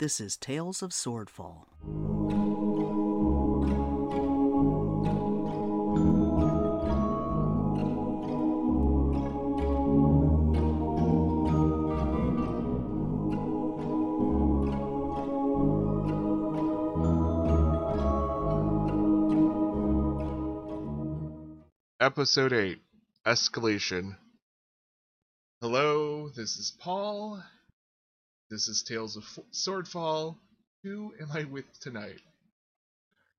This is Tales of Swordfall. Episode 8 Escalation. Hello, this is Paul. This is Tales of F- Swordfall. Who am I with tonight?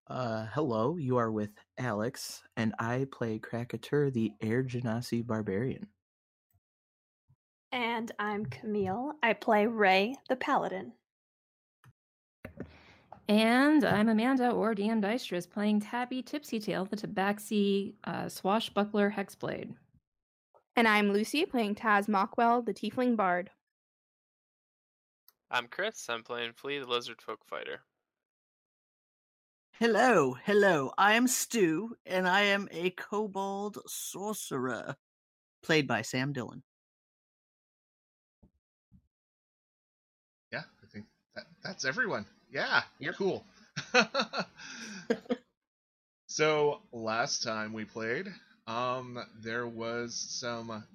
Uh, hello, you are with Alex, and I play Krakatur, the Air Genasi Barbarian. And I'm Camille. I play Ray, the Paladin. And I'm Amanda, or DM Dystris, playing Tabby Tipsy Tail, the Tabaxi uh, Swashbuckler Hexblade. And I'm Lucy, playing Taz Mockwell, the Tiefling Bard. I'm Chris. I'm playing Flea, the Lizard Folk Fighter. Hello, hello, I am Stu, and I am a kobold sorcerer, played by Sam Dillon. Yeah, I think that, that's everyone. Yeah, Yep. cool. so last time we played, um, there was some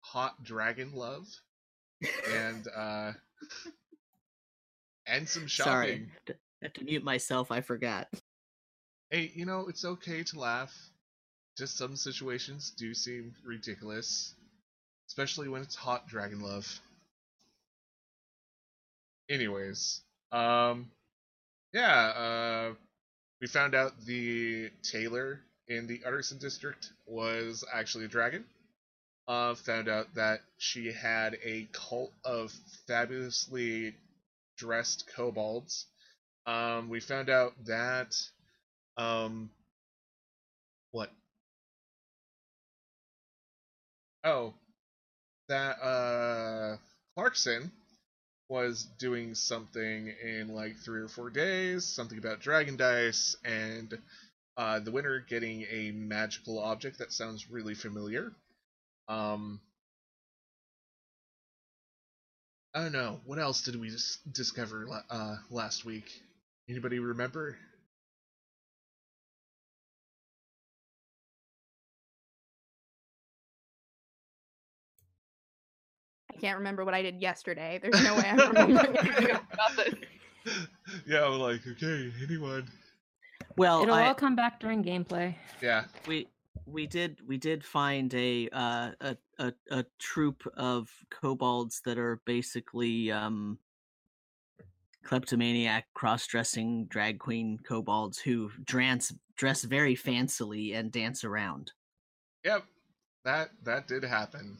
hot dragon love and uh and some shopping. Sorry, I have to mute myself, I forgot. Hey, you know, it's okay to laugh. Just some situations do seem ridiculous, especially when it's hot dragon love. Anyways, um, yeah, uh, we found out the tailor in the Utterson district was actually a dragon. Uh, found out that she had a cult of fabulously dressed kobolds. Um, we found out that um what oh that uh clarkson was doing something in like three or four days something about dragon dice and uh the winner getting a magical object that sounds really familiar um i don't know what else did we dis- discover uh last week anybody remember I can't remember what I did yesterday. There's no way I'm remembering anything about this. yeah, I'm like, okay, anyone. Well, It'll I, all come back during gameplay. Yeah. we we did we did find a uh, a, a a troop of kobolds that are basically um kleptomaniac cross-dressing drag queen kobolds who dress dress very fancily and dance around. Yep. That that did happen.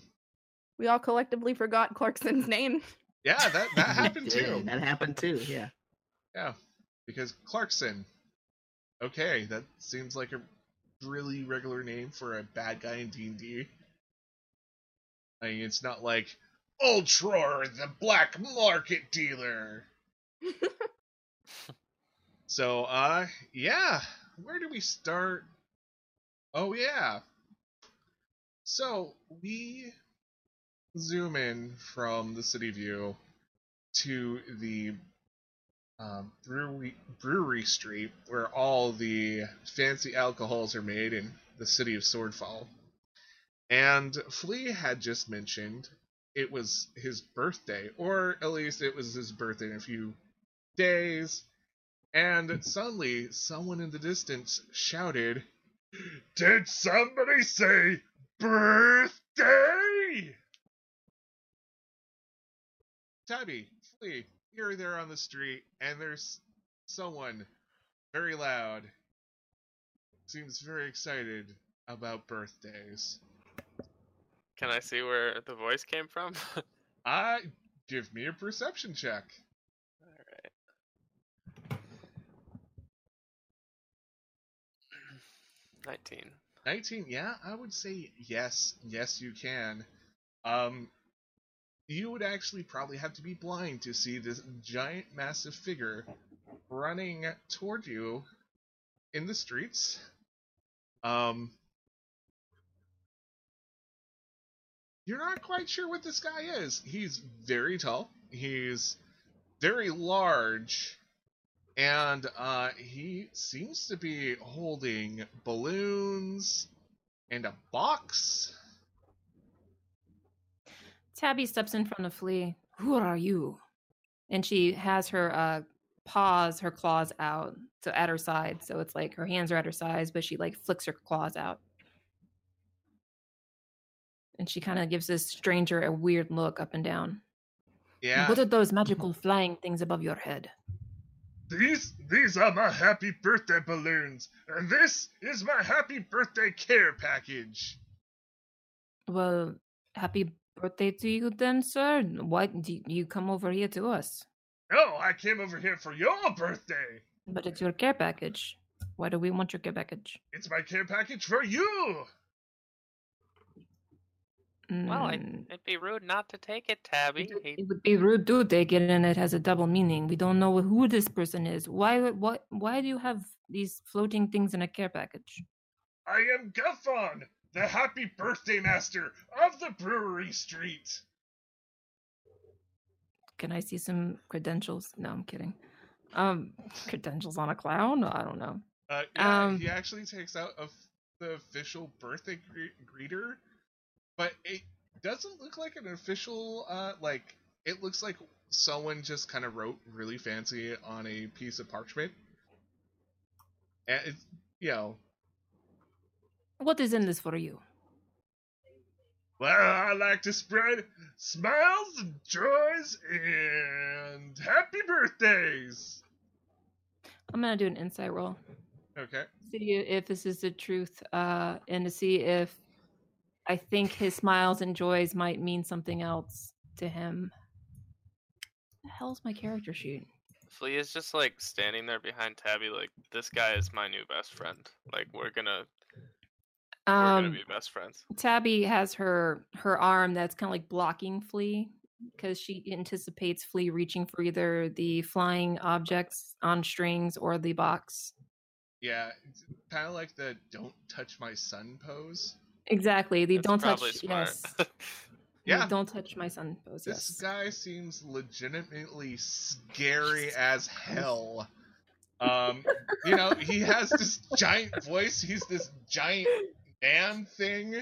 We all collectively forgot Clarkson's name. Yeah, that that happened Yeah, too. That happened too. Yeah. Yeah. Because Clarkson. Okay, that seems like a really regular name for a bad guy in D&D. I mean, it's not like Ultror, the black market dealer. so, uh, yeah. Where do we start? Oh, yeah. So, we zoom in from the city view to the um, brewery, brewery Street, where all the fancy alcohols are made in the city of Swordfall. And Flea had just mentioned it was his birthday, or at least it was his birthday in a few days. And suddenly, someone in the distance shouted, Did somebody say birthday? Tabby, Flea, you're there on the street, and there's someone very loud. Seems very excited about birthdays. Can I see where the voice came from? I give me a perception check. Alright. 19. 19, yeah, I would say yes, yes, you can. Um, you would actually probably have to be blind to see this giant, massive figure running toward you in the streets. Um, you're not quite sure what this guy is. He's very tall. He's very large, and uh, he seems to be holding balloons and a box. Tabby steps in front of Flea. Who are you? And she has her uh, paws, her claws out, so at her side. So it's like her hands are at her sides, but she like flicks her claws out. And she kind of gives this stranger a weird look up and down. Yeah. What are those magical flying things above your head? These these are my happy birthday balloons, and this is my happy birthday care package. Well, happy birthday to you then, sir. Why did you come over here to us? Oh, I came over here for your birthday. But it's your care package. Why do we want your care package? It's my care package for you. Well, I, Mm, it'd be rude not to take it, Tabby. It, He- it would be rude to take it, and it has a double meaning. We don't know who this person is. Why? would- What? Why do you have these floating things in a care package? I am Guffon, the happy birthday master of the Brewery Street. Can I see some credentials? No, I'm kidding. Um, credentials on a clown? I don't know. Uh, yeah, Um, he actually takes out of the official birthday gre- greeter, but it doesn't look like an official. Uh, like it looks like someone just kind of wrote really fancy on a piece of parchment, and it's you know, What is in this for you? well, I like to spread smiles and joys and happy birthdays. I'm gonna do an insight roll. Okay. See if this is the truth, uh, and to see if I think his smiles and joys might mean something else to him. The hell's my character sheet? Flea is just like standing there behind Tabby, like this guy is my new best friend. Like we're gonna we're gonna Um, be best friends. Tabby has her her arm that's kind of like blocking Flea because she anticipates Flea reaching for either the flying objects on strings or the box. Yeah, kind of like the "Don't touch my son" pose. Exactly. The That's don't touch. smart. Yes. the Yeah. Don't touch my son pose. This Yes. guy seems legitimately scary as hell. Um, you know, he has this giant voice. He's this giant man thing.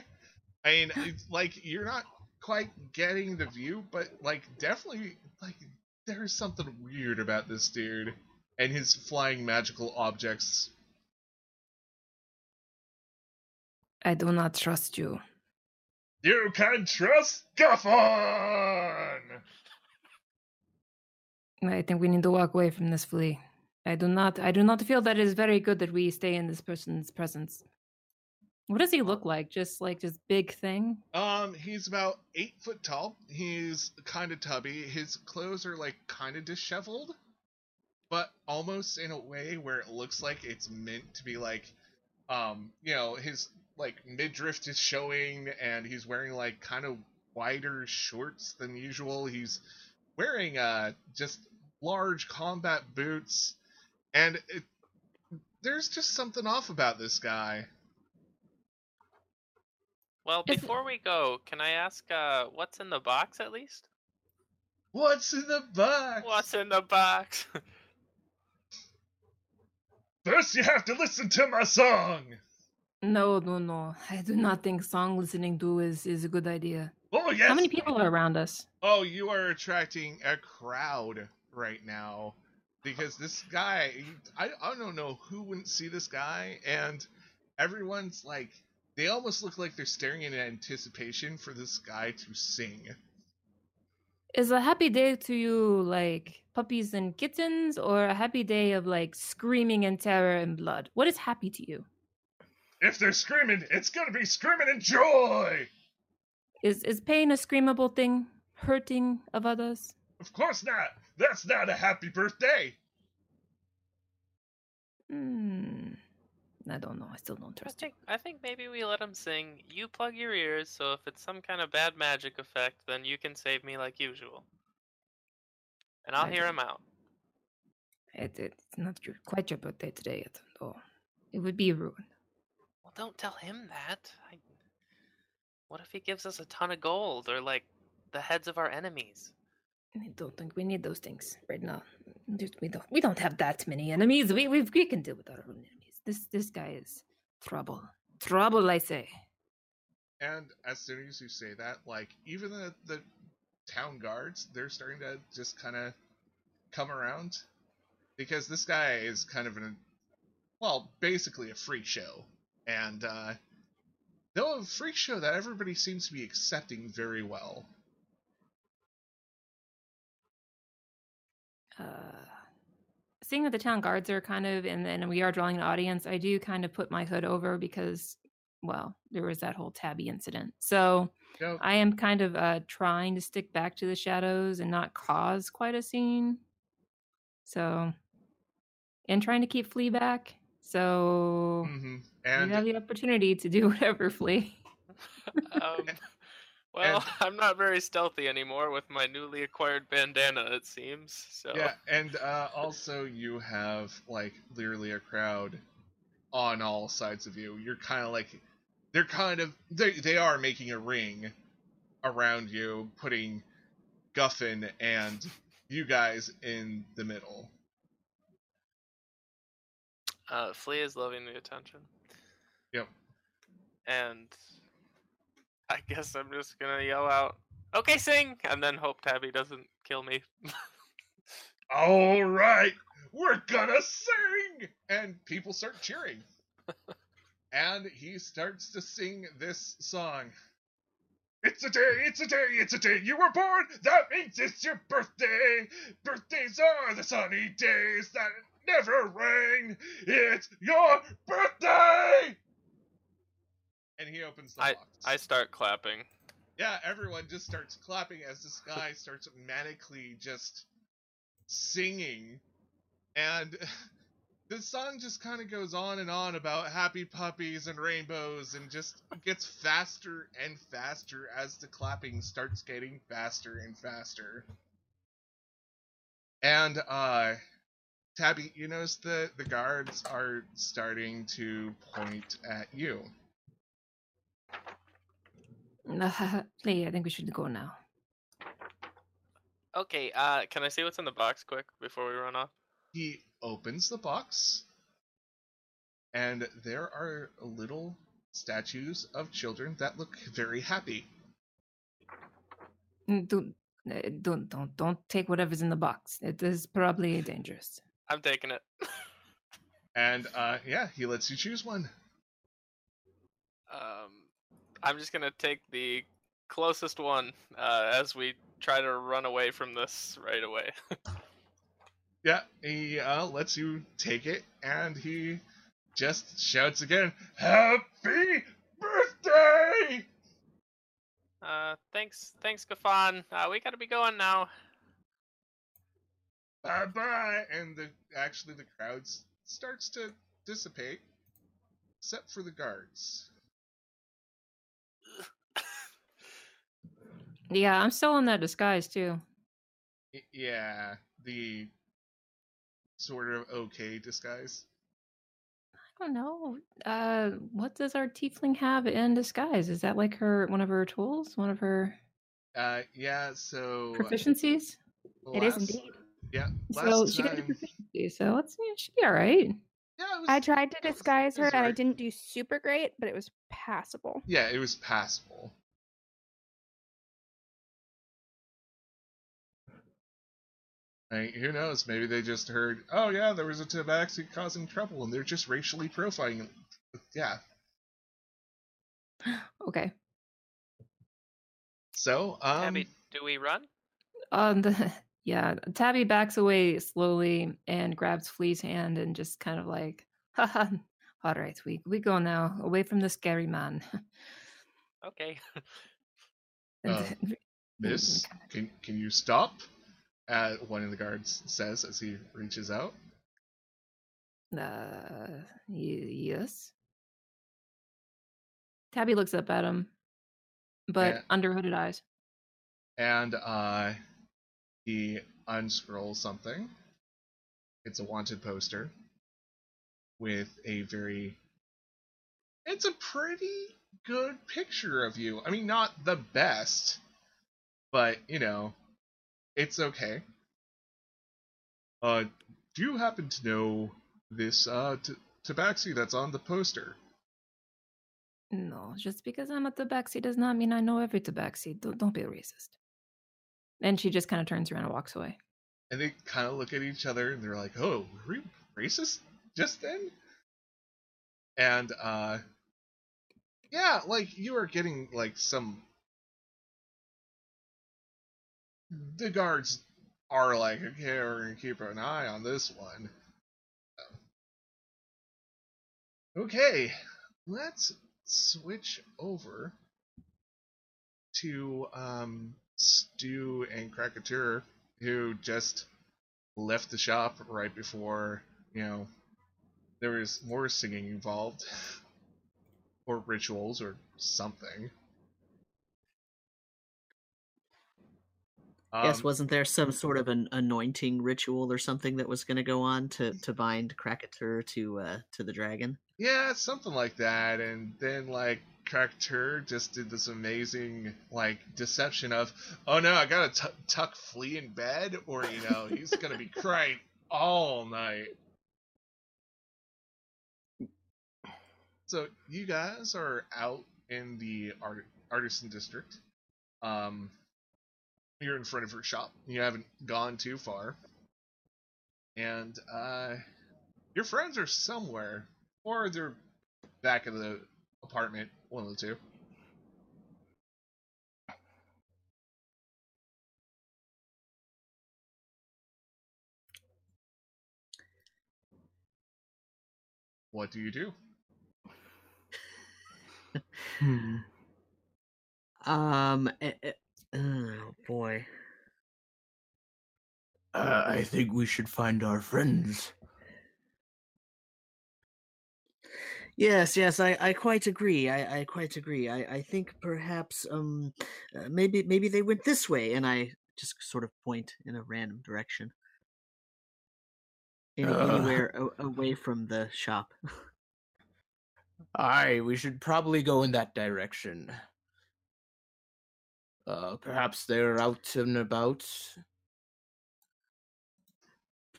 I mean, it's like you're not quite getting the view, but like definitely, like there's something weird about this dude and his flying magical objects. I do not trust you. You can trust Guffon. I think we need to walk away from this flea. I do not I do not feel that it is very good that we stay in this person's presence. What does he look like? Just like this big thing? Um, he's about eight foot tall. He's kind of tubby. His clothes are like kind of disheveled, but almost in a way where it looks like it's meant to be like, um, you know, his like midriff is showing, and he's wearing like kind of wider shorts than usual. He's wearing uh just large combat boots, and it, there's just something off about this guy. Well, before we go, can I ask uh what's in the box at least? What's in the box? What's in the box? First, you have to listen to my song. No, no, no. I do not think song listening to is, is a good idea. Oh yes. How many people are around us? Oh, you are attracting a crowd right now because this guy. I I don't know who wouldn't see this guy, and everyone's like, they almost look like they're staring in anticipation for this guy to sing. Is a happy day to you like puppies and kittens or a happy day of like screaming and terror and blood? What is happy to you? If they're screaming, it's gonna be screaming in joy. Is is pain a screamable thing? Hurting of others? Of course not. That's not a happy birthday. Hmm. I don't know. I still don't I trust you. think I think maybe we let him sing. You plug your ears, so if it's some kind of bad magic effect, then you can save me like usual. And I'll I hear see. him out. It, it's not your, quite your birthday today yet, though. It would be ruined. Well, don't tell him that. I... What if he gives us a ton of gold or like the heads of our enemies? I don't think we need those things right now. We don't. We don't have that many enemies. We we we can deal with our own enemies. This this guy is trouble. Trouble, I say. And as soon as you say that, like even the the town guards, they're starting to just kind of come around because this guy is kind of an well, basically a freak show, and uh, though a freak show that everybody seems to be accepting very well. uh, seeing that the town guards are kind of and then we are drawing an audience, I do kind of put my hood over because, well, there was that whole tabby incident. So You know, I am kind of uh, trying to stick back to the shadows and not cause quite a scene. So, and trying to keep Flea back. So mhm. you and have the opportunity to do whatever, Flea. Um, well, I'm not very stealthy anymore with my newly acquired bandana, it seems. So Yeah, and uh, also you have like literally a crowd on all sides of you. You're kind of like they're kind of they they are making a ring around you, putting Guffon and you guys in the middle. uh, Flea is loving the attention. Yep. And I guess I'm just gonna yell out, "Okay, sing!" and then hope Tabby doesn't kill me. All right, we're gonna sing, and people start cheering. and he starts to sing this song. It's a day, it's a day, it's a day you were born. That means it's your birthday. Birthdays are the sunny days that never rain. It's your birthday. And he opens the I box. I start clapping. Yeah, everyone just starts clapping as this guy starts manically just singing. And this song just kind of goes on and on about happy puppies and rainbows and just gets faster and faster as the clapping starts getting faster and faster. And, uh, Tabby, you notice the, the guards are starting to point at you. Flea, I think we should go now. Okay, uh, can I see what's in the box quick before we run off? He opens the box, and there are little statues of children that look very happy. Mm, Don't, uh, don't, don't, don't take whatever's in the box. It is probably dangerous. I'm taking it. And uh, yeah, he lets you choose one. Um, I'm just gonna take the closest one uh, as we try to run away from this right away. Yeah, he uh, lets you take it, and he just shouts again, "Happy birthday!" uh, thanks, thanks, Gafan. Uh, we gotta be going now. Bye bye. And the actually the crowd starts to dissipate, except for the guards. Yeah, I'm still in that disguise too. Yeah, the sort of okay disguise. I don't know. Uh, what does our tiefling have in disguise? Is that like her one of her tools, one of her Uh, yeah. So proficiencies? It is last- indeed. Yeah. So Last she got a time, proficiency, so let's yeah, she'd be all right. yeah, was, I tried to it was- disguise her was and I didn't do super great, but it was passable. Yeah, it was passable. I who knows? Maybe they just heard, oh yeah, there was a tabaxi causing trouble, and they're just racially profiling. Yeah. Okay. So, um, Tabby, do we run? Um, the, yeah, Tabby backs away slowly and grabs Flea's hand and just kind of like, haha, all right, we we go now, away from the scary man. Okay. And Uh, Miss, can can you stop? Uh, one of the guards says as he reaches out. Uh, y- yes. Tabby looks up at him, but Yeah. under hooded eyes. and uh, he unscrolls something. It's a wanted poster with a very. It's a pretty good picture of you. I mean, not the best, but you know, It's okay. Uh, do you happen to know this uh t- tabaxi that's on the poster? No, just because I'm a tabaxi does not mean I know every tabaxi. Don't, don't be racist. And she just kind of turns around and walks away. And they kind of look at each other and they're like, "Oh, were we racist just then?" And uh, yeah, like you are getting like some. The guards are like, "Okay, we're gonna keep an eye on this one." Okay, let's switch over to um, Stu and Krakatur, who just left the shop right before, you know, there was more singing involved, or rituals, or something. Yes, Um, wasn't there some sort of an anointing ritual or something that was going to go on to to bind Krakatur to uh to the dragon? Yeah, something like that. And then like Krakatur just did this amazing like deception of, oh no, I gotta t- tuck Flea in bed, or you know, he's gonna be crying all night. So you guys are out in the art- artisan district. Um, you're in front of her shop. You haven't gone too far, and uh, your friends are somewhere, or they're back in the apartment. One of the two. What do you do? Hmm. Um. Oh boy. Uh, I think we should find our friends. Yes, yes, I, I quite agree. I, I quite agree. I, I think perhaps um uh, maybe maybe they went this way, and I just sort of point in a random direction, Any, Uh. anywhere a, away from the shop. Aye, we should probably go in that direction. Uh, perhaps they're out and about.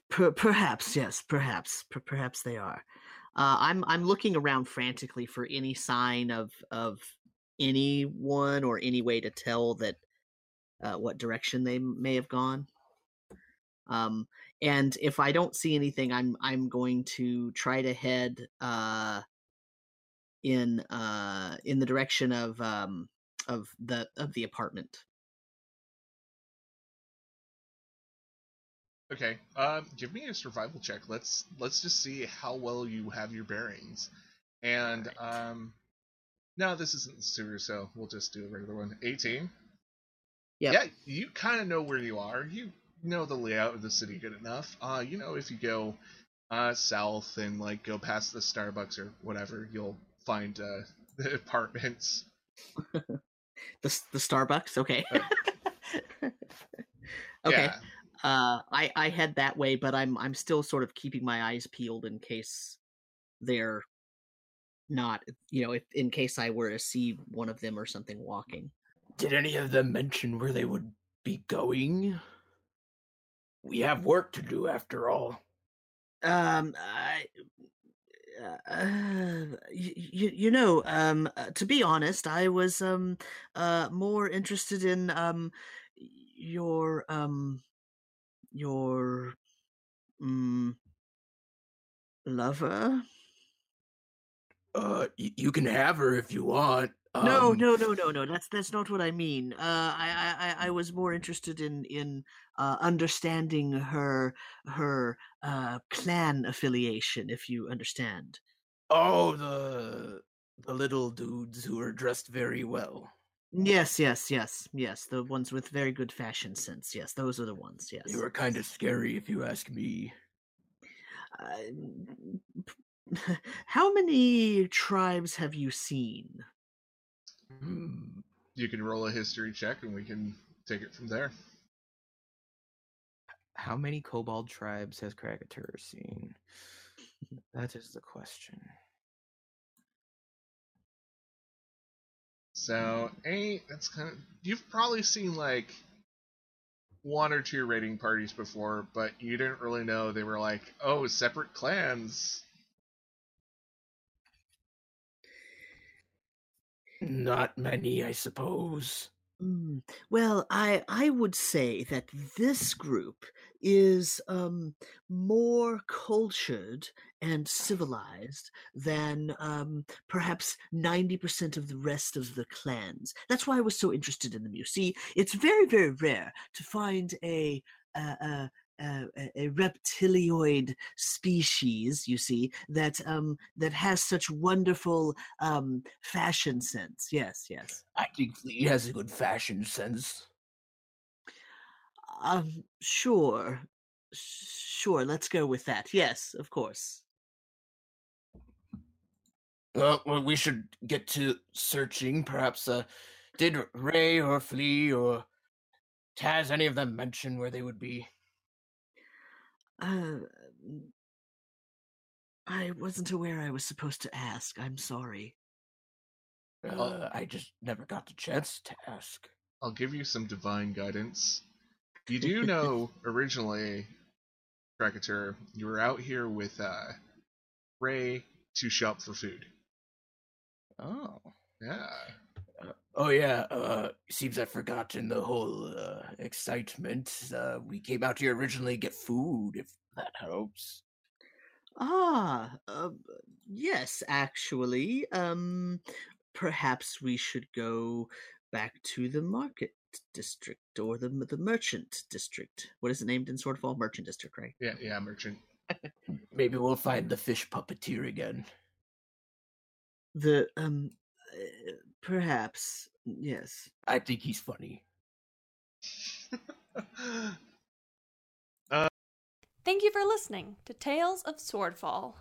Per, perhaps, yes, perhaps, per, perhaps they are. Uh, I'm I'm looking around frantically for any sign of of anyone or any way to tell that uh, what direction they may have gone. Um, and if I don't see anything, I'm I'm going to try to head uh, in uh, in the direction of um, of the of the apartment. Okay. Um, give me a survival check. Let's let's just see how well you have your bearings. And um, no, this isn't the sewer, so we'll just do a regular one. 18. Yep. Yeah, you kind of know where you are. You know the layout of the city good enough. Uh, you know if you go uh south and like go past the Starbucks or whatever, you'll find uh the apartments. The the Starbucks, okay. Okay. Yeah. uh i i head that way but i'm i'm still sort of keeping my eyes peeled in case they're not you know if in case i were to see one of them or something walking Did any of them mention where they would be going? We have work to do after all. um i uh, you, you know um uh, to be honest i was um uh more interested in um your um your um lover Uh, y- you can have her if you want. no Um, no no no no that's that's not what i mean uh i i I- i was more interested in in uh understanding her her clan affiliation if you understand Oh, the the little dudes who are dressed very well. yes yes yes yes the ones with very good fashion sense yes those are the ones yes They were kind of scary, if you ask me. Uh, how many tribes have you seen Hmm. You can roll a history check and we can take it from there. How many kobold tribes has Krakatur seen? That is the question. So eight. That's kind of. You've probably seen like one or two raiding parties before, but you didn't really know they were like, oh, separate clans. Not many, I suppose. Mm, Well, I I would say that this group is um, more cultured and civilized than um, perhaps ninety percent of the rest of the clans. That's why I was so interested in them. You see, it's very very rare to find a a, a, a, a- a reptilioid species. You see that um, that has such wonderful um, fashion sense. Yes, yes. I think Flea has a good fashion sense. Um, sure. Sure, let's go with that. Yes, of course. Uh, well, we should get to searching. Perhaps, uh, did Ray or Flea or Taz, any of them mention where they would be? Uh, I wasn't aware I was supposed to ask. I'm sorry. Uh, I just never got the chance to ask. I'll give you some divine guidance. You do know originally, Krakatur, you were out here with uh, Ray to shop for food. Oh. Yeah. Oh yeah, uh seems I've forgotten the whole uh excitement. Uh we came out here originally to get food, if that helps. Ah, uh, yes, actually. Um, perhaps we should go back to the market district or the the merchant district. What is it named in Swordfall? Merchant district, right? Yeah, yeah, merchant. Maybe we'll find the fish puppeteer again. The um, uh, perhaps yes. I think he's funny. Uh Thank you for listening to Tales of Swordfall.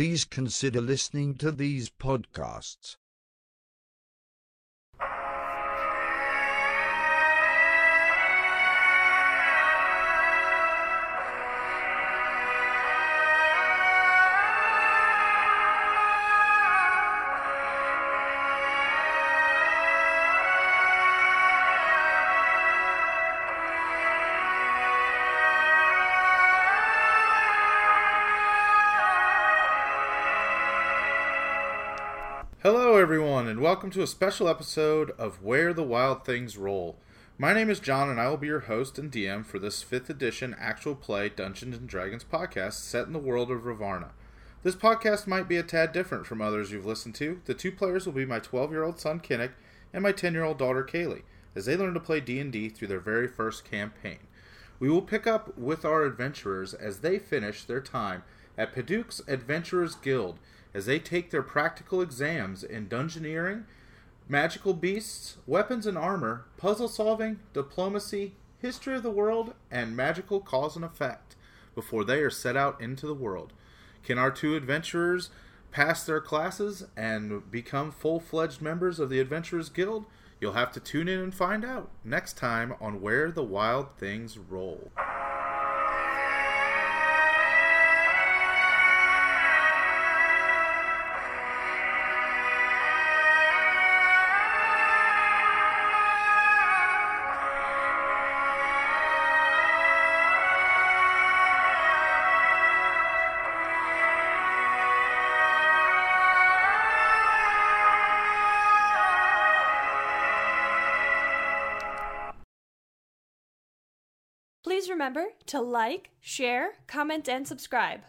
Please consider listening to these podcasts. Everyone, and welcome to a special episode of Where the Wild Things Roll. My name is John, and I will be your host and DM for this 5th edition actual play Dungeons and Dragons podcast set in the world of Ravarna. This podcast might be a tad different from others you've listened to. The two players will be my 12 year old son, Kinnick, and my 10 year old daughter, Kaylee, as they learn to play D&D through their very first campaign. We will pick up with our adventurers as they finish their time at Paduke's Adventurers Guild as they take their practical exams in dungeoneering, magical beasts, weapons and armor, puzzle solving, diplomacy, history of the world, and magical cause and effect before they are set out into the world. Can our two adventurers pass their classes and become full fledged members of the Adventurers Guild? You'll have to tune in and find out next time on Where the Wild Things Roll. Remember to like, share, comment, and subscribe.